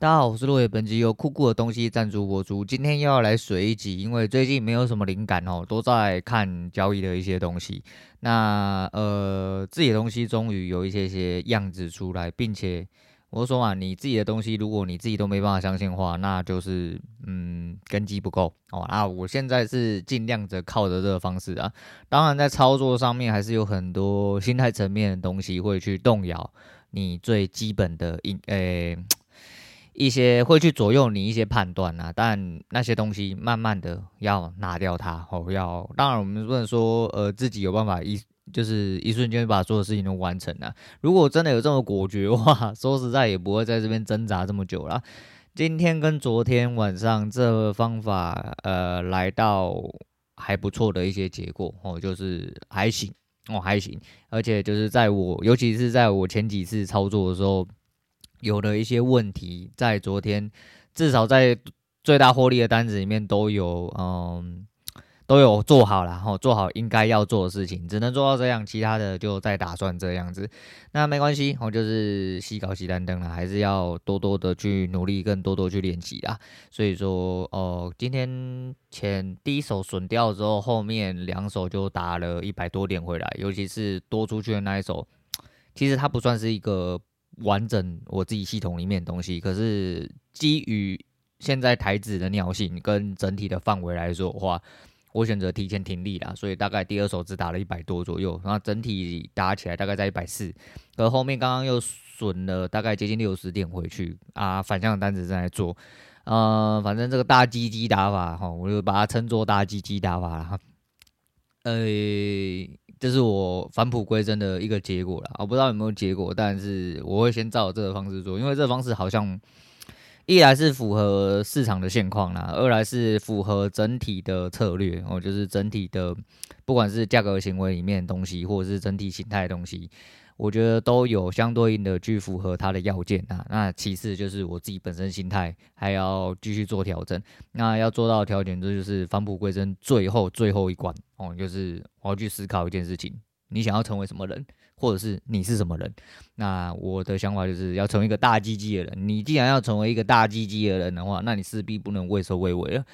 大家好，我是洛伟，本集由酷酷的东西赞助播出。今天又要来水一集，因为最近没有什么灵感哦，都在看交易的一些东西。那呃，自己的东西终于有一些些样子出来，并且我说嘛，你自己的东西，如果你自己都没办法相信的话，那就是嗯根基不够哦。啊，我现在是尽量着靠着这个方式啊，当然在操作上面还是有很多心态层面的东西会去动摇你最基本的应诶。一些会去左右你一些判断呐，但那些东西慢慢的要拿掉它哦，要当然我们不能说呃自己有办法一就是一瞬间把所有事情都完成了。如果真的有这么果决的话，说实在也不会在这边挣扎这么久了。今天跟昨天晚上这方法呃来到还不错的一些结果哦，就是还行哦还行，而且就是在我尤其是在我前几次操作的时候。有的一些问题，在昨天至少在最大获利的单子里面都有，嗯，都有做好了，然后做好应该要做的事情，只能做到这样，其他的就再打算这样子。那没关系，我就是西搞西单灯了，还是要多多的去努力，更多多去练习啦。所以说，哦，今天前第一手损掉之后，后面两手就打了一百多点回来，尤其是多出去的那一手，其实它不算是一个。完整我自己系统里面的东西，可是基于现在台子的尿性跟整体的范围来说的话，我选择提前停利啦，所以大概第二手只打了一百多左右，然后整体打起来大概在一百四，可后面刚刚又损了大概接近六十点回去啊，反向单子正在做，呃，反正这个大鸡鸡打法哈，我就把它称作大鸡鸡打法了，呃。这是我返璞归真的一个结果了，我不知道有没有结果，但是我会先照这个方式做，因为这个方式好像一来是符合市场的现况啦，二来是符合整体的策略哦，就是整体的不管是价格行为里面的东西，或者是整体形态的东西。我觉得都有相对应的去符合它的要件啊。那其次就是我自己本身心态还要继续做调整。那要做到调整，这就是返璞归真最后最后一关哦，就是我要去思考一件事情：你想要成为什么人，或者是你是什么人？那我的想法就是要成为一个大鸡鸡的人。你既然要成为一个大鸡鸡的人的话，那你势必不能畏首畏尾了，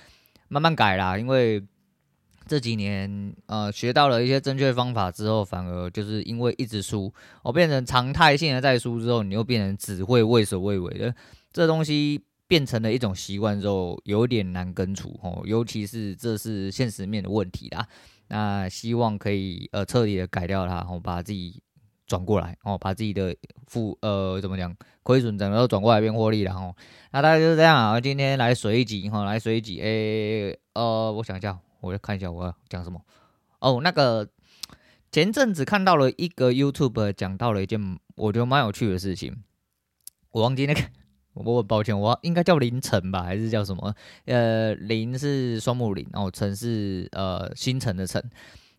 慢慢改啦，因为。这几年，呃，学到了一些正确方法之后，反而就是因为一直输，我变成常态性的在输之后，你又变成只会畏首畏尾的，这东西变成了一种习惯之后，有点难根除哦。尤其是这是现实面的问题啦，那希望可以呃彻底的改掉它，然后把自己转过来哦，把自己的负呃怎么讲亏损整个都转过来变获利了哦。那大概就是这样啊，今天来水一集哈，来水一集，诶，呃，我想一下。我要看一下我要讲什么哦。那个前阵子看到了一个 YouTube 讲到了一件我觉得蛮有趣的事情，我忘记那个，我抱歉，我应该叫林晨吧，还是叫什么？呃，林是双木林，然后晨是呃星辰的晨。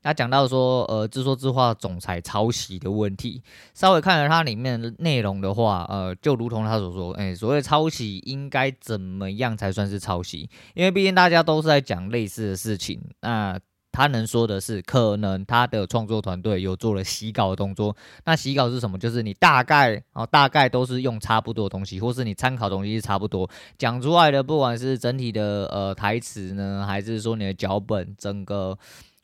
他讲到说，呃，自说自话总裁抄袭的问题。稍微看了它里面的内容的话，呃，就如同他所说，哎、所谓抄袭应该怎么样才算是抄袭？因为毕竟大家都是在讲类似的事情。那他能说的是，可能他的创作团队有做了洗稿的动作。那洗稿是什么？就是你大概哦，大概都是用差不多的东西，或是你参考东西是差不多讲出来的，不管是整体的呃台词呢，还是说你的脚本整个。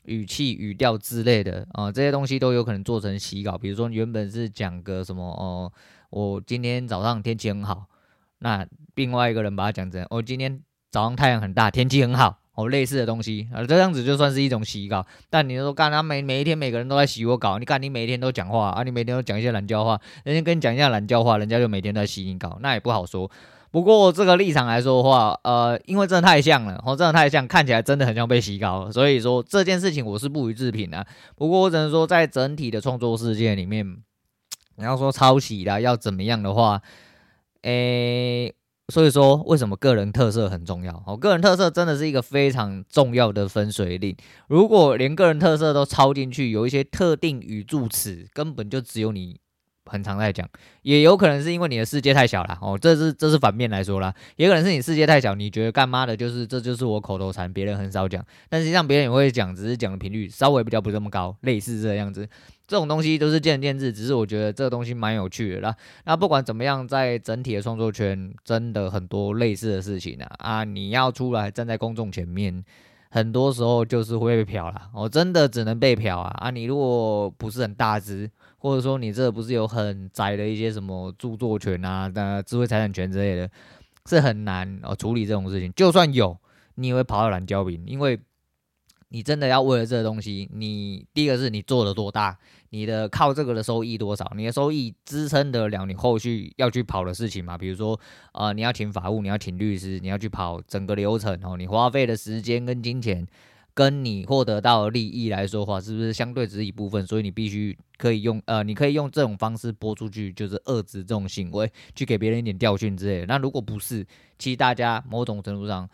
语气、语调之类的啊、这些东西都有可能做成洗稿。比如说，原本是讲个什么哦、我今天早上天气很好，那另外一个人把它讲成我、哦、今天早上太阳很大，天气很好哦，类似的东西啊，这样子就算是一种洗稿。但你说干他每每一天每个人都在洗我稿，你看你每一天都讲话啊，你每天都讲一些懒叫话，人家跟你讲一下懒叫话，人家就每天都在洗你稿，那也不好说。不过这个立场来说的话，呃，因为真的太像了，哦，真的太像，看起来真的很像被洗稿，所以说这件事情我是不予置评的。不过我只能说，在整体的创作世界里面，你要说抄袭啦，要怎么样的话，诶，所以说为什么个人特色很重要？哦，个人特色真的是一个非常重要的分水岭。如果连个人特色都抄进去，有一些特定语助词，根本就只有你。很常在讲，也有可能是因为你的世界太小了哦，这是这是反面来说啦，也可能是你世界太小，你觉得干妈的就是这就是我口头禅，别人很少讲，但实际上别人也会讲，只是讲的频率稍微比较不这么高，类似这样子。这种东西都是见仁见智，只是我觉得这个东西蛮有趣的啦。那不管怎么样，在整体的创作圈，真的很多类似的事情啊啊！你要出来站在公众前面，很多时候就是会被嫖啦。我、哦、真的只能被漂啊啊！你如果不是很大只，或者说你这不是有很窄的一些什么著作权啊、的智慧财产权之类的，是很难哦处理这种事情。就算有，你也会跑到蓝胶饼，因为。你真的要为了这个东西，你第一个是你做了多大，你的靠这个的收益多少，你的收益支撑得了你后续要去跑的事情吗？比如说，呃，你要请法务，你要请律师，你要去跑整个流程哦，你花费的时间跟金钱，跟你获得到的利益来说的话，是不是相对只是一部分？所以你必须可以用，呃，你可以用这种方式播出去，就是遏制这种行为，去给别人一点教训之类的。那如果不是，其实大家某种程度上。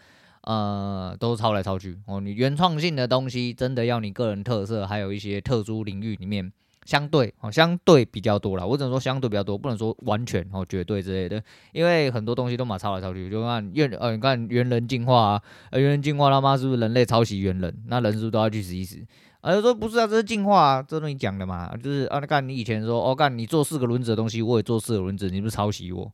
呃，都抄来抄去哦。你原创性的东西，真的要你个人特色，还有一些特殊领域里面，相对哦，相对比较多啦。我只能说相对比较多，不能说完全哦，绝对之类的。因为很多东西都嘛抄来抄去，就看猿呃，你看猿人进化啊，猿人进化他妈是不是人类抄袭猿人？那人是不是都要去死一死？啊，就说不是啊，这是进化啊，这东西讲的嘛，就是啊，干你以前说哦，干你做四个轮子的东西，我也做四个轮子，你是不是抄袭我？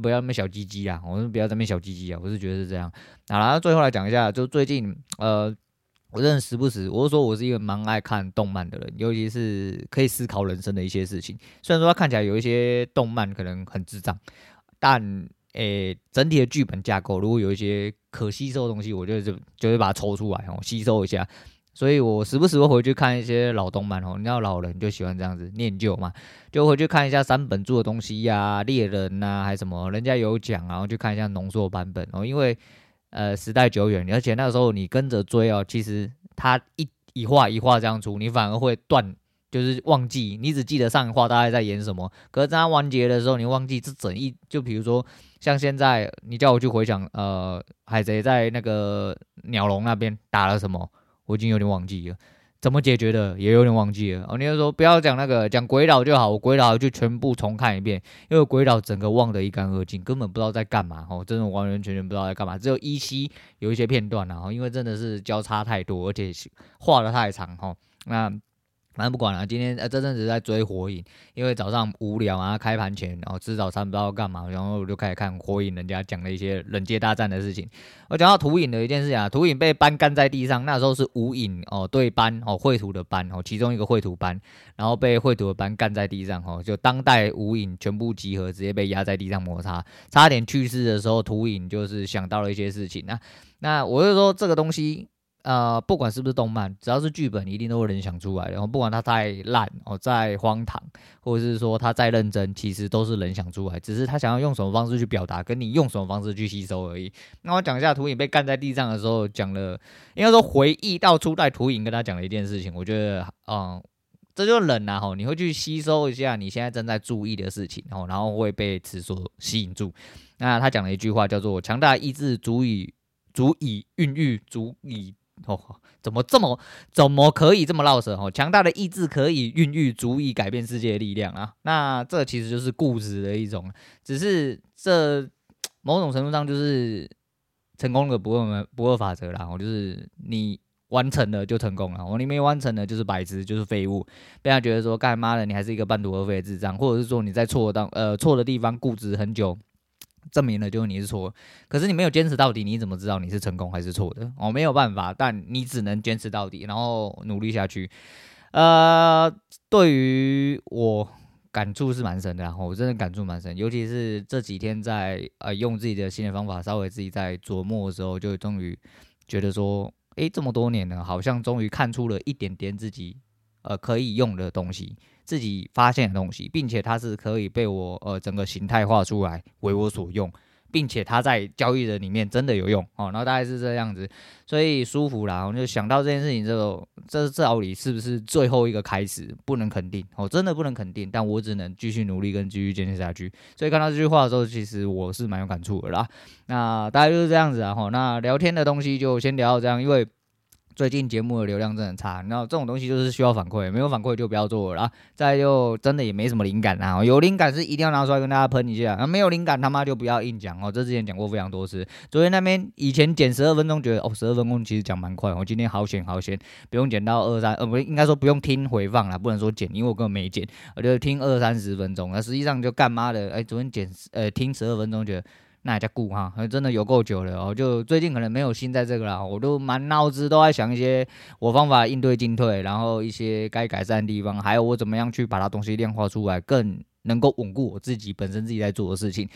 不要那么小鸡鸡啊！我们不要这么小鸡鸡啊！我是觉得是这样。好了，最后来讲一下，就最近呃，我真的时不时，我是说我是一个蛮爱看动漫的人，尤其是可以思考人生的一些事情。虽然说它看起来有一些动漫可能很智障，但诶、整体的剧本架构如果有一些可吸收的东西，我觉得就就会把它抽出来哦，吸收一下。所以我时不时会回去看一些老动漫哦，你知道老人就喜欢这样子念旧嘛，就回去看一下三本柱的东西呀、猎人呐、啊，还什么，人家有讲，然后去看一下浓缩版本哦，因为呃时代久远，而且那个时候你跟着追哦，其实它一一画一画这样出，你反而会断，就是忘记，你只记得上一话大概在演什么，可是当它完结的时候，你忘记这整一，就比如说像现在你叫我去回想，呃，海贼在那个鸟笼那边打了什么。我已经有点忘记了，怎么解决的也有点忘记了。哦，你就说不要讲那个，讲鬼岛就好，我鬼岛就全部重看一遍，因为鬼岛整个忘得一干二净，根本不知道在干嘛。哦，真的完完全全不知道在干嘛，只有依稀有一些片段然后，因为真的是交叉太多，而且画得太长。哈，那。反正不管了，今天呃这阵子在追火影，因为早上无聊啊，开盘前然后吃早餐不知道干嘛，然后我就开始看火影，人家讲了一些忍界大战的事情。我讲到土影的一件事情啊，土影被班干在地上，那时候是无影哦对班哦绘图的班哦，其中一个绘图班，然后被绘图的班干在地上哦，就当代无影全部集合，直接被压在地上摩擦，差点去世的时候，土影就是想到了一些事情。那那我就说这个东西。呃，不管是不是动漫，只要是剧本，一定都会人想出来的。然后不管它再烂哦，再荒唐，或者是说它再认真，其实都是人想出来，只是他想要用什么方式去表达，跟你用什么方式去吸收而已。那我讲一下图影被干在地上的时候，讲了，应该说回忆到初代图影跟他讲了一件事情。我觉得，嗯，这就是人呐，吼，你会去吸收一下你现在正在注意的事情，然后然后会被此所吸引住。那他讲了一句话，叫做“强大意志足以足以孕育，足以”。哦，怎么这么怎么可以这么绕舌？哦，强大的意志可以孕育足以改变世界的力量啊！那这其实就是固执的一种，只是这某种程度上就是成功的不二不二法则啦。哦，就是你完成了就成功了，哦，你没完成的就是白痴，就是废物，被他觉得说干妈的你还是一个半途而废的智障，或者是说你在错当呃错的地方固执很久。证明了就是你是错，可是你没有坚持到底，你怎么知道你是成功还是错的？哦，没有办法，但你只能坚持到底，然后努力下去。呃，对于我感触是蛮深的，然后我真的感触蛮深，尤其是这几天在呃用自己的新的方法，稍微自己在琢磨的时候，就终于觉得说，诶，这么多年了，好像终于看出了一点点自己呃可以用的东西。自己发现的东西，并且它是可以被我呃整个形态化出来为我所用，并且它在交易的里面真的有用哦，然后大概是这样子，所以舒服啦。我就想到这件事情之后，这这到底是不是最后一个开始？不能肯定哦，真的不能肯定，但我只能继续努力跟继续坚持下去。所以看到这句话的时候，其实我是蛮有感触的啦。那大概就是这样子啊，吼，那聊天的东西就先聊到这样，因为。最近节目的流量真的很差，然后这种东西就是需要反馈，没有反馈就不要做了。然后再就真的也没什么灵感啊，有灵感是一定要拿出来跟大家喷一下，啊没有灵感他妈就不要硬讲哦。这之前讲过非常多次。昨天那边以前剪十二分钟觉得哦十二分钟其实讲蛮快，我今天好险好险，不用剪到二三呃不应该说不用听回放了，不能说剪，因为我根本没剪，我就听二三十分钟，那实际上就干嘛的？哎，昨天剪呃听十二分钟觉得。那也叫顾哈，真的有够久了哦。就最近可能没有心在这个啦，我都满脑子都在想一些我方法应对进退，然后一些该改善的地方，还有我怎么样去把它东西量化出来，更能够稳固我自己本身自己在做的事情。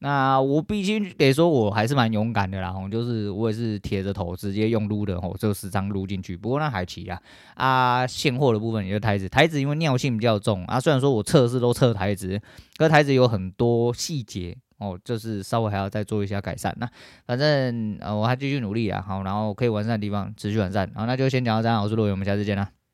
那我必须得说，我还是蛮勇敢的啦，就是我也是铁着头直接用撸的吼，就时常撸进去。不过那还齐啊，啊，现货的部分也就台子，台子因为尿性比较重啊，虽然说我测试都测台子，可台子有很多细节。哦，就是稍微还要再做一下改善。那反正呃，我还继续努力啊。好，然后可以完善的地方持续完善。好，那就先讲到这样。我是陆伟，我们下次见啦。